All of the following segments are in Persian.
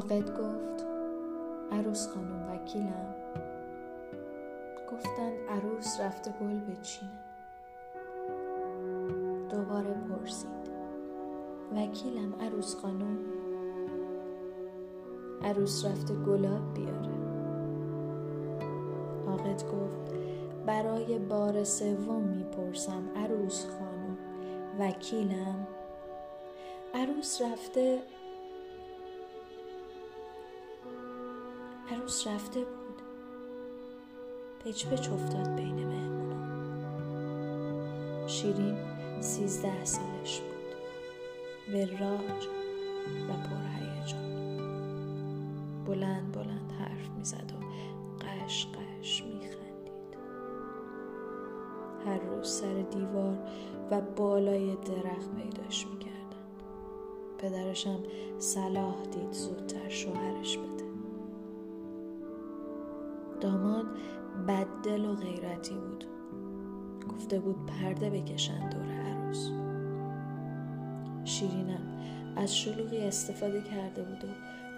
عاقد گفت عروس خانم وکیلم. گفتند عروس رفته گل بچینه. دوباره پرسید. وکیلم عروس خانم؟ عروس رفته گلاب بیاره. عاقد گفت برای بار سوم می‌پرسم عروس خانم وکیلم؟ عروس رفته عروس رفته بود. پچ پچ افتاد بین مهمونا شیرین سیزده سالش بود. وراج و پرهیجان بلند بلند حرف می‌زد و قش قش میخندید. هر روز سر دیوار و بالای درخت پیداش می‌کردن پدرشم صلاح دید زودتر شوهرش بده. داماد بددل و غیرتی بود. گفته بود پرده بکشن دور عروس. شیرینم از شلوغی استفاده کرده بود و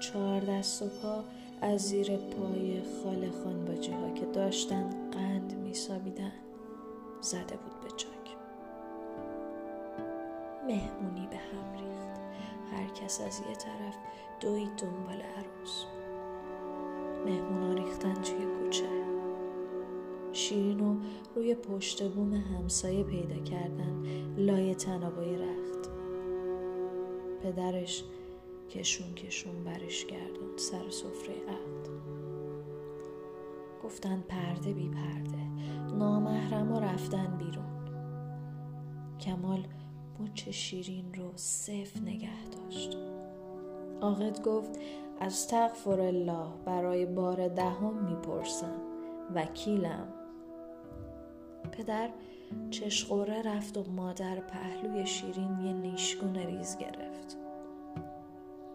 چهار دست و پا از زیر پای خاله خانباجی ها که داشتن قند میسابیدن زده بود به چاک. مهمونی به هم ریخت. هر کس از یه طرف دوید دنبال عروس. مهمونا ریختن توی کوچه شیرینو روی پشت بوم همسایه پیدا کردن. لای تنابای رخت پدرش کشون کشون برش گردون سر سفره عقد. گفتن پرده بی پرده. نامحرم و رفتن بیرون. کمال مچ شیرین رو صف نگه داشت. عاقد گفت از تغفر الله برای بار دهم می‌پرسم. وکیلم. پدر چشقوره رفت و مادر پهلوی شیرین یه نیشگون ریز گرفت.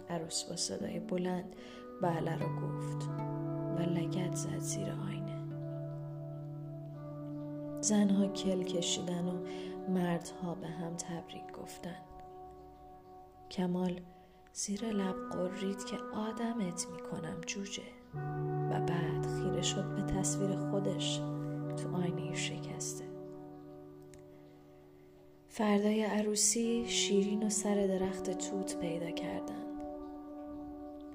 عروس با صدای بلند بله رو گفت و لگت زد زیر آینه. زنها کل کشیدن و مردها به هم تبریک گفتن. کمال زیر لب قرید که آدمت می‌کنم جوجه و بعد خیره شد به تصویر خودش. تو آینه شکسته. فردای عروسی شیرین و سر درخت توت پیدا کردند.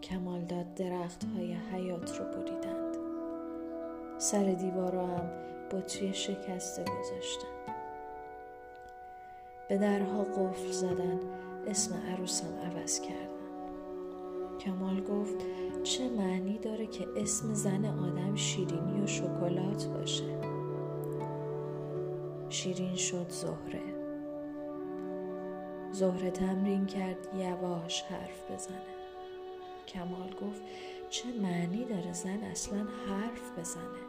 کمال داد درخت های حیات رو بریدند. سر دیوارا هم بطری شکسته گذاشتن به درها قفل زدن اسم عروسم عوض کردن. کمال گفت چه معنی داره که اسم زن آدم شیرینی و شکلات باشه؟ شیرین شد زهره. زهره تمرین کرد یواش حرف بزنه. کمال گفت چه معنی داره زن اصلا حرف بزنه؟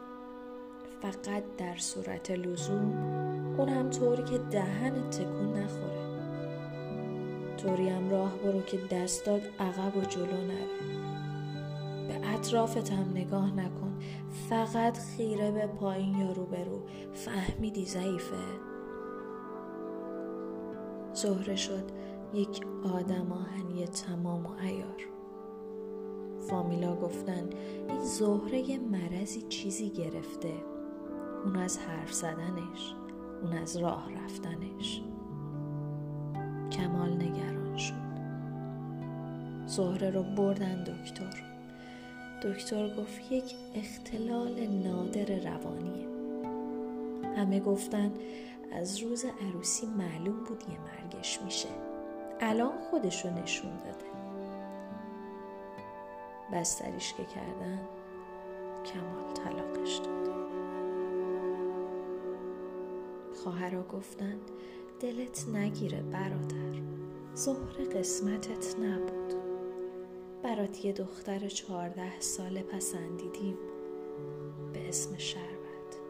فقط در صورت لزوم اون هم طوری که دهن تکون نخوره. طوری هم راه برو که دستات عقب و جلو نره. به اطرافت هم نگاه نکن. فقط خیره به پایین یا روبرو. فهمیدی ضعیفه. زهره شد. یک آدم آهنی تمام و ایار فامیلا گفتن این زهره یه مرضی چیزی گرفته. اون از حرف زدنش. اون از راه رفتنش. کمال نگران شد. زهره رو بردن دکتر. دکتر گفت یک اختلال نادر روانیه. همه گفتن از روز عروسی معلوم بود یه مرگش میشه. الان خودشو نشون داده. بستریش که کردن کمال طلاقش داد خواهرها گفتند دلت نگیره برادر. ظهر قسمتت نبود. برات یه دختر چهارده ساله پسندیدیم. به اسم شربت.